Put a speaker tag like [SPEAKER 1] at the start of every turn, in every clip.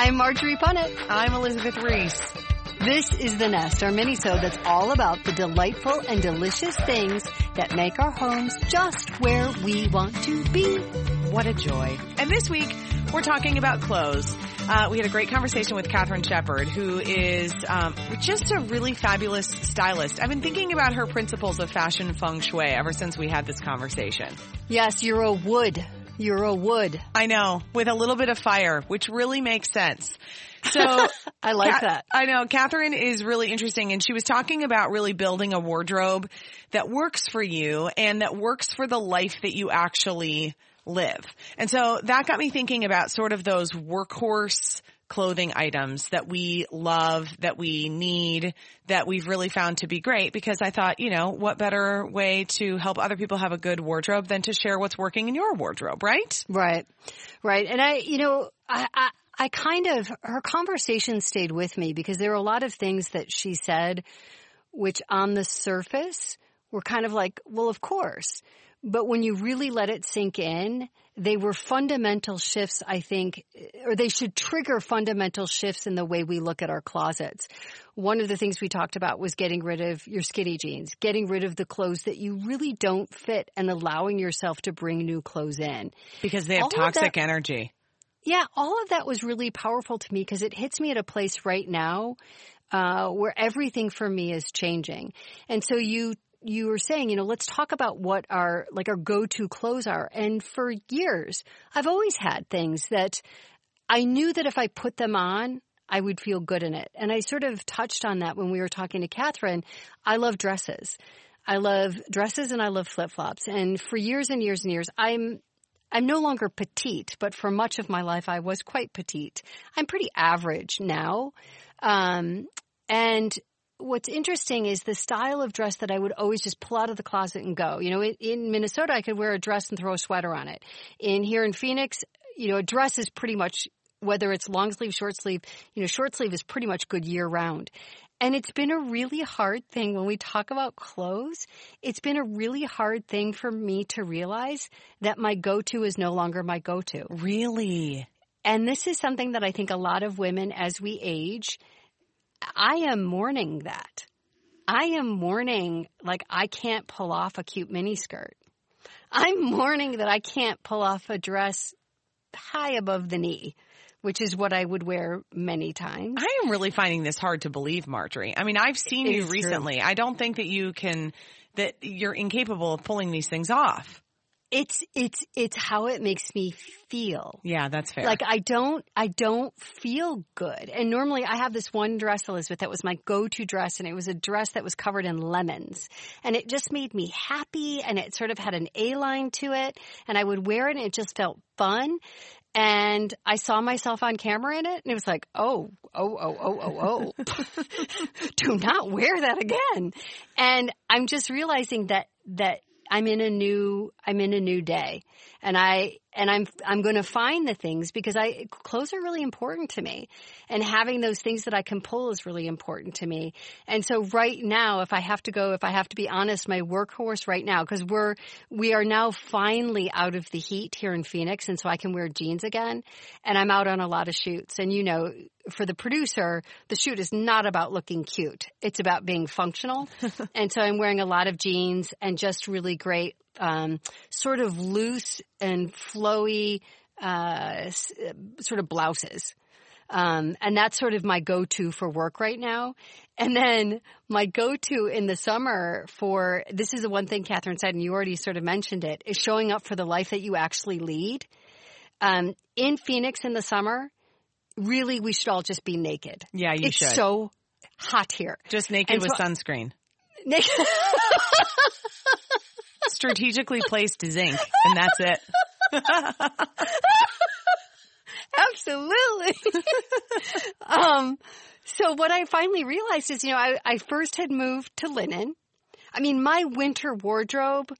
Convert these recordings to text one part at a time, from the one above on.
[SPEAKER 1] I'm Marjorie Punnett.
[SPEAKER 2] I'm Elizabeth Ries.
[SPEAKER 1] This is The Nest, our mini-sode that's all about the delightful and delicious things that make our homes just where we want to be.
[SPEAKER 2] What a joy. And this week, we're talking about clothes. Uh, we had a great conversation with Katherine Shepard, who is um, just a really fabulous stylist. I've been thinking about her principles of fashion feng shui ever since we had this conversation.
[SPEAKER 1] Yes, you're a wood you're a wood.
[SPEAKER 2] I know, with a little bit of fire, which really makes sense. So
[SPEAKER 1] I like that.
[SPEAKER 2] I know Catherine is really interesting and she was talking about really building a wardrobe that works for you and that works for the life that you actually live. And so that got me thinking about sort of those workhorse clothing items that we love, that we need, that we've really found to be great because I thought, you know, what better way to help other people have a good wardrobe than to share what's working in your wardrobe, right?
[SPEAKER 1] Right. Right. And I, you know, I, I I kind of, her conversation stayed with me because there were a lot of things that she said, which on the surface were kind of like, well, of course. But when you really let it sink in, they were fundamental shifts, I think, or they should trigger fundamental shifts in the way we look at our closets. One of the things we talked about was getting rid of your skinny jeans, getting rid of the clothes that you really don't fit and allowing yourself to bring new clothes in.
[SPEAKER 2] Because they have all toxic that, energy.
[SPEAKER 1] Yeah, all of that was really powerful to me because it hits me at a place right now uh, where everything for me is changing. And so you you were saying, you know, let's talk about what our like our go-to clothes are. And for years, I've always had things that I knew that if I put them on, I would feel good in it. And I sort of touched on that when we were talking to Catherine. I love dresses. I love dresses and I love flip-flops. And for years and years and years, I'm I'm no longer petite, but for much of my life I was quite petite. I'm pretty average now. Um, and what's interesting is the style of dress that I would always just pull out of the closet and go. You know, in, in Minnesota, I could wear a dress and throw a sweater on it. In here in Phoenix, you know, a dress is pretty much whether it's long sleeve, short sleeve, you know, short sleeve is pretty much good year round. And it's been a really hard thing when we talk about clothes. It's been a really hard thing for me to realize that my go-to is no longer my go-to.
[SPEAKER 2] Really?
[SPEAKER 1] And this is something that I think a lot of women as we age I am mourning that. I am mourning like I can't pull off a cute miniskirt. I'm mourning that I can't pull off a dress high above the knee, which is what I would wear many times.
[SPEAKER 2] I am really finding this hard to believe, Marjorie. I mean, I've seen you recently.
[SPEAKER 1] True.
[SPEAKER 2] I don't think that you can, that you're incapable of pulling these things off.
[SPEAKER 1] It's it's it's how it makes me feel.
[SPEAKER 2] Yeah, that's fair.
[SPEAKER 1] Like I don't I don't feel good. And normally I have this one dress, Elizabeth, that was my go-to dress and it was a dress that was covered in lemons. And it just made me happy and it sort of had an A-line to it and I would wear it and it just felt fun. And I saw myself on camera in it and it was like, oh, oh, oh, oh, oh, oh. Do not wear that again. And I'm just realizing that that I'm in a new I'm in a new day and I and I'm I'm going to find the things because I clothes are really important to me and having those things that I can pull is really important to me. And so right now if I have to go if I have to be honest my workhorse right now cuz we're we are now finally out of the heat here in Phoenix and so I can wear jeans again and I'm out on a lot of shoots and you know for the producer, the shoot is not about looking cute. It's about being functional. and so I'm wearing a lot of jeans and just really great um, sort of loose and flowy uh, sort of blouses. Um, and that's sort of my go-to for work right now. And then my go-to in the summer for, this is the one thing Catherine said, and you already sort of mentioned it, is showing up for the life that you actually lead. Um, in Phoenix in the summer, really we should all just be naked.
[SPEAKER 2] Yeah, you
[SPEAKER 1] it's
[SPEAKER 2] should.
[SPEAKER 1] so hot here.
[SPEAKER 2] Just naked
[SPEAKER 1] And
[SPEAKER 2] with
[SPEAKER 1] so-
[SPEAKER 2] sunscreen.
[SPEAKER 1] Naked.
[SPEAKER 2] Strategically placed zinc, and that's it.
[SPEAKER 1] Absolutely. um, so what I finally realized is, you know, I, I first had moved to linen. I mean, my winter wardrobe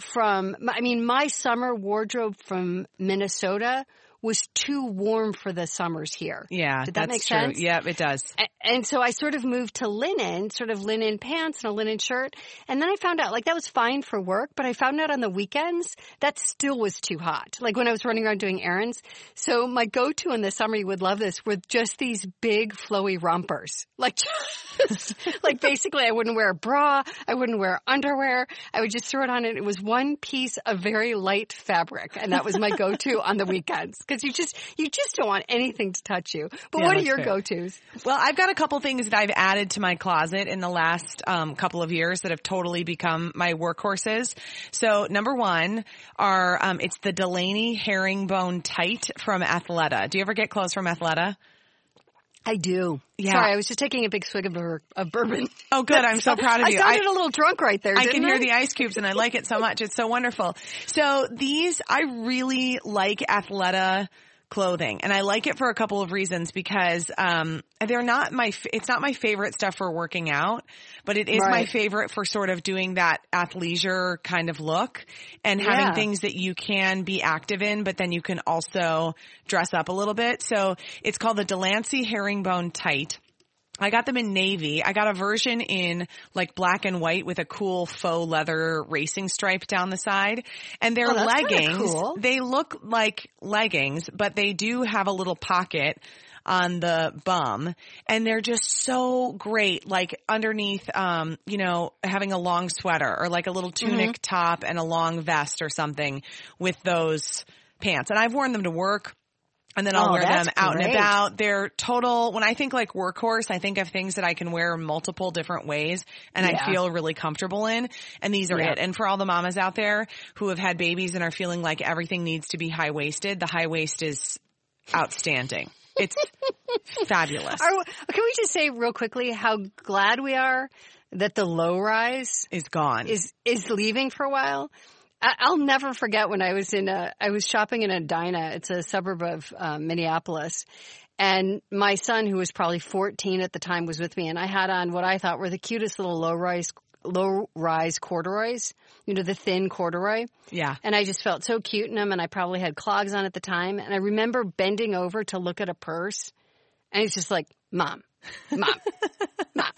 [SPEAKER 1] from, I mean, my summer wardrobe from Minnesota was too warm for the summers here.
[SPEAKER 2] Yeah,
[SPEAKER 1] Did that make
[SPEAKER 2] true.
[SPEAKER 1] sense?
[SPEAKER 2] Yep, it does.
[SPEAKER 1] A- And so I sort of moved to linen, sort of linen pants and a linen shirt. And then I found out like that was fine for work, but I found out on the weekends that still was too hot. Like when I was running around doing errands. So my go-to in the summer, you would love this, were just these big flowy rompers. Like just, like basically I wouldn't wear a bra. I wouldn't wear underwear. I would just throw it on and it was one piece of very light fabric. And that was my go-to on the weekends. Cause you just, you just don't want anything to touch you. But
[SPEAKER 2] Yeah,
[SPEAKER 1] what are your go-tos?
[SPEAKER 2] Well, I've got a couple things that I've added to my closet in the last um, couple of years that have totally become my workhorses. So number one are um, it's the Delancey herringbone tight from Athleta. Do you ever get clothes from Athleta?
[SPEAKER 1] I do.
[SPEAKER 2] Yeah.
[SPEAKER 1] Sorry, I was just taking a big swig of, bur- of bourbon.
[SPEAKER 2] Oh, good. I'm so proud of you.
[SPEAKER 1] I sounded a little drunk right there.
[SPEAKER 2] I can hear the ice cubes and I like it so much. It's so wonderful. So these, I really like Athleta clothing and I like it for a couple of reasons because, um, they're not my, it's not my favorite stuff for working out, but it is my favorite for sort of doing that athleisure kind of look and having things that you can be active in, but then you can also dress up a little bit. So it's called the Delancey Herringbone Tight. I got them in navy. I got a version in like black and white with a cool faux leather racing stripe down the side. And they're
[SPEAKER 1] Oh,
[SPEAKER 2] leggings.
[SPEAKER 1] cool.
[SPEAKER 2] They look like leggings, but they do have a little pocket on the bum and they're just so great like underneath um you know having a long sweater or like a little tunic
[SPEAKER 1] Mm-hmm.
[SPEAKER 2] top and a long vest or something with those pants and I've worn them to work and then I'll
[SPEAKER 1] Oh,
[SPEAKER 2] wear them out and about. They're total, when I think like workhorse, I think of things that I can wear multiple different ways and
[SPEAKER 1] Yeah.
[SPEAKER 2] I feel really comfortable in. And these are
[SPEAKER 1] Yeah.
[SPEAKER 2] it. And for all the mamas out there who have had babies and are feeling like everything needs to be high waisted, the high waist is outstanding. It's fabulous.
[SPEAKER 1] Are, can we just say real quickly how glad we are that the low rise
[SPEAKER 2] Is gone.
[SPEAKER 1] is is leaving for a while? I'll never forget when I was in a I was shopping in Edina. It's a suburb of um, Minneapolis. And my son, who was probably 14 at the time, was with me, and I had on what I thought were the cutest little low rise, low rise corduroys. You know, the thin corduroy.
[SPEAKER 2] yeah.
[SPEAKER 1] And I just felt so cute in them, and I probably had clogs on at the time. And I remember bending over to look at a purse, and it's just like, "Mom, mom, mom."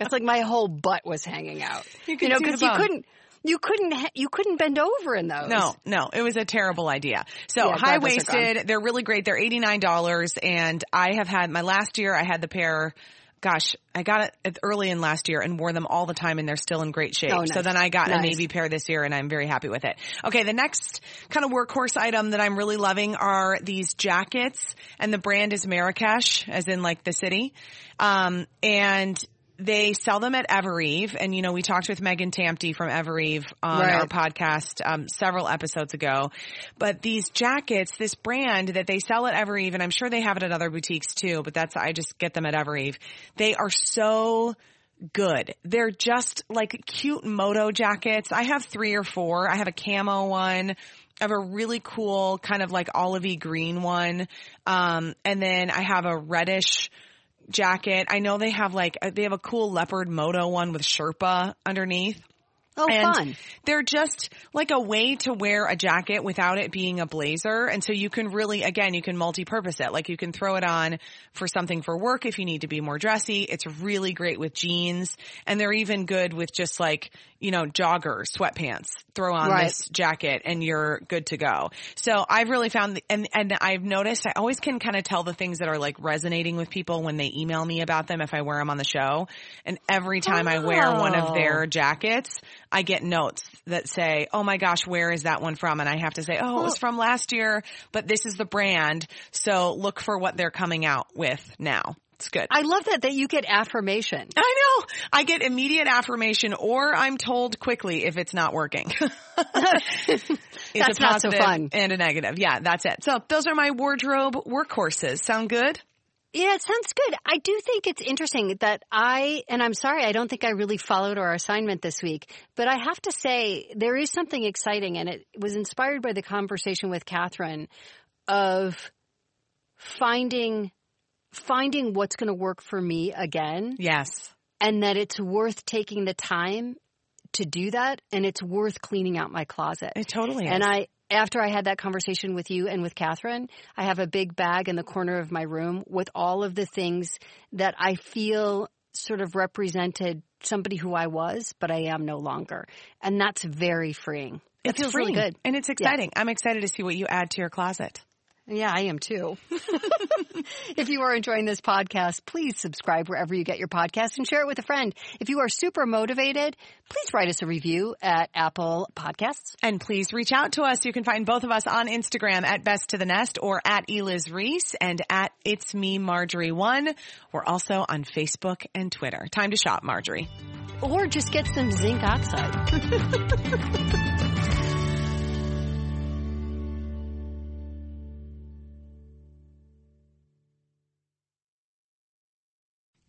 [SPEAKER 1] It's like my whole butt was hanging out.
[SPEAKER 2] You could
[SPEAKER 1] know, because you couldn't, you couldn't, ha- you couldn't bend over in those.
[SPEAKER 2] No, no, it was a terrible idea. So
[SPEAKER 1] Yeah,
[SPEAKER 2] high waisted, they're really great. They're eighty nine dollars, and I have had my last year. I had the pair. Gosh, I got it early in last year and wore them all the time, and they're still in great shape.
[SPEAKER 1] Oh, nice.
[SPEAKER 2] So then I got a navy pair this year, and I'm very happy with it. Okay, the next kind of workhorse item that I'm really loving are these jackets, and the brand is Marrakech, as in like the city, um, and. They sell them at Evereve, and you know we talked with Megan Tamte from Evereve on
[SPEAKER 1] Right.
[SPEAKER 2] our podcast um, several episodes ago. But these jackets, this brand that they sell at Evereve, and I'm sure they have it at other boutiques too, but that's, I just get them at Evereve. They are so good. They're just like cute moto jackets. I have three or four. I have a camo one. I have a really cool kind of like olivey green one. Um, and then I have a reddish jacket. I know they have like, uh, they have a cool leopard moto one with Sherpa underneath.
[SPEAKER 1] Oh,
[SPEAKER 2] And
[SPEAKER 1] fun.
[SPEAKER 2] They're just like a way to wear a jacket without it being a blazer. And so you can really, again, you can multi-purpose it. Like you can throw it on for something for work if you need to be more dressy. It's really great with jeans and they're even good with just like, you know, joggers, sweatpants. Throw on
[SPEAKER 1] Right.
[SPEAKER 2] this jacket and you're good to go. So I've really found, the, and, and I've noticed I always can kind of tell the things that are like resonating with people when they email me about them if I wear them on the show. And every time I wear one of
[SPEAKER 1] Oh.
[SPEAKER 2] their jackets, I get notes that say, "Oh my gosh, where is that one from?" And I have to say, "Oh, it was from last year, but this is the brand, so look for what they're coming out with now." It's good.
[SPEAKER 1] I love that that you get affirmation.
[SPEAKER 2] I know. I get immediate affirmation or I'm told quickly if it's not working. it's
[SPEAKER 1] That's not so fun.
[SPEAKER 2] and a negative. Yeah, that's it. So those are my wardrobe workhorses. Sound good?
[SPEAKER 1] Yeah, it sounds good. I do think it's interesting that I, and I'm sorry, I don't think I really followed our assignment this week, but I have to say there is something exciting and it was inspired by the conversation with Catherine of finding, finding what's going to work for me again.
[SPEAKER 2] Yes.
[SPEAKER 1] And that it's worth taking the time to do that and it's worth cleaning out my closet.
[SPEAKER 2] It totally is.
[SPEAKER 1] And I, after I had that conversation with you and with Catherine, I have a big bag in the corner of my room with all of the things that I feel sort of represented somebody who I was, but I am no longer. And that's very freeing. It feels
[SPEAKER 2] freeing.
[SPEAKER 1] really good.
[SPEAKER 2] And it's exciting. I'm excited to see what you add to your closet.
[SPEAKER 1] Yeah, I am too. if you are enjoying this podcast, please subscribe wherever you get your podcast and share it with a friend. If you are super motivated, please write us a review at Apple Podcasts.
[SPEAKER 2] And please reach out to us. You can find both of us on Instagram at Best to the Nest or at Eliz Ries and at It's Me Marjorie One. We're also on Facebook and Twitter. Time to shop, Marjorie.
[SPEAKER 1] Or just get some zinc oxide.